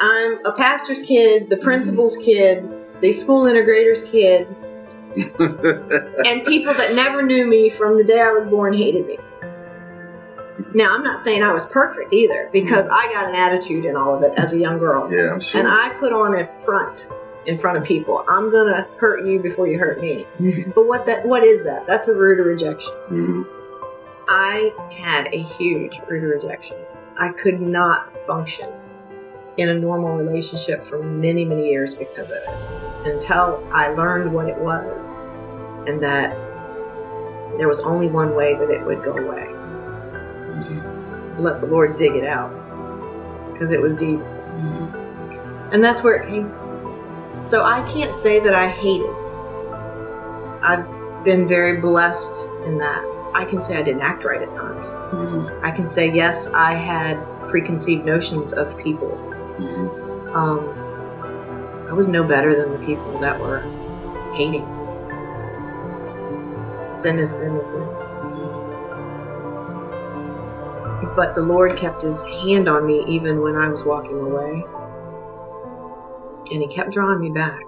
I'm a pastor's kid, the principal's kid, the school integrator's kid, and people that never knew me from the day I was born hated me. Now, I'm not saying I was perfect either, because I got an attitude in all of it as a young girl. yeah, I'm sure. And I put on a front in front of people. I'm gonna hurt you before you hurt me. But what that what is that? That's a root of rejection. Mhm. I had a huge root of rejection. I could not function in a normal relationship for many, many years because of it. Until I learned what it was and that there was only one way that it would go away. Let the Lord dig it out. Because it was deep. And that's where it came from. So I can't say that I hate it. I've been very blessed in that. I can say I didn't act right at times. Mhm. I can say, yes, I had preconceived notions of people. Mhm. Um, I was no better than the people that were hating. Sin is sin is sin. But the Lord kept his hand on me even when I was walking away. And he kept drawing me back.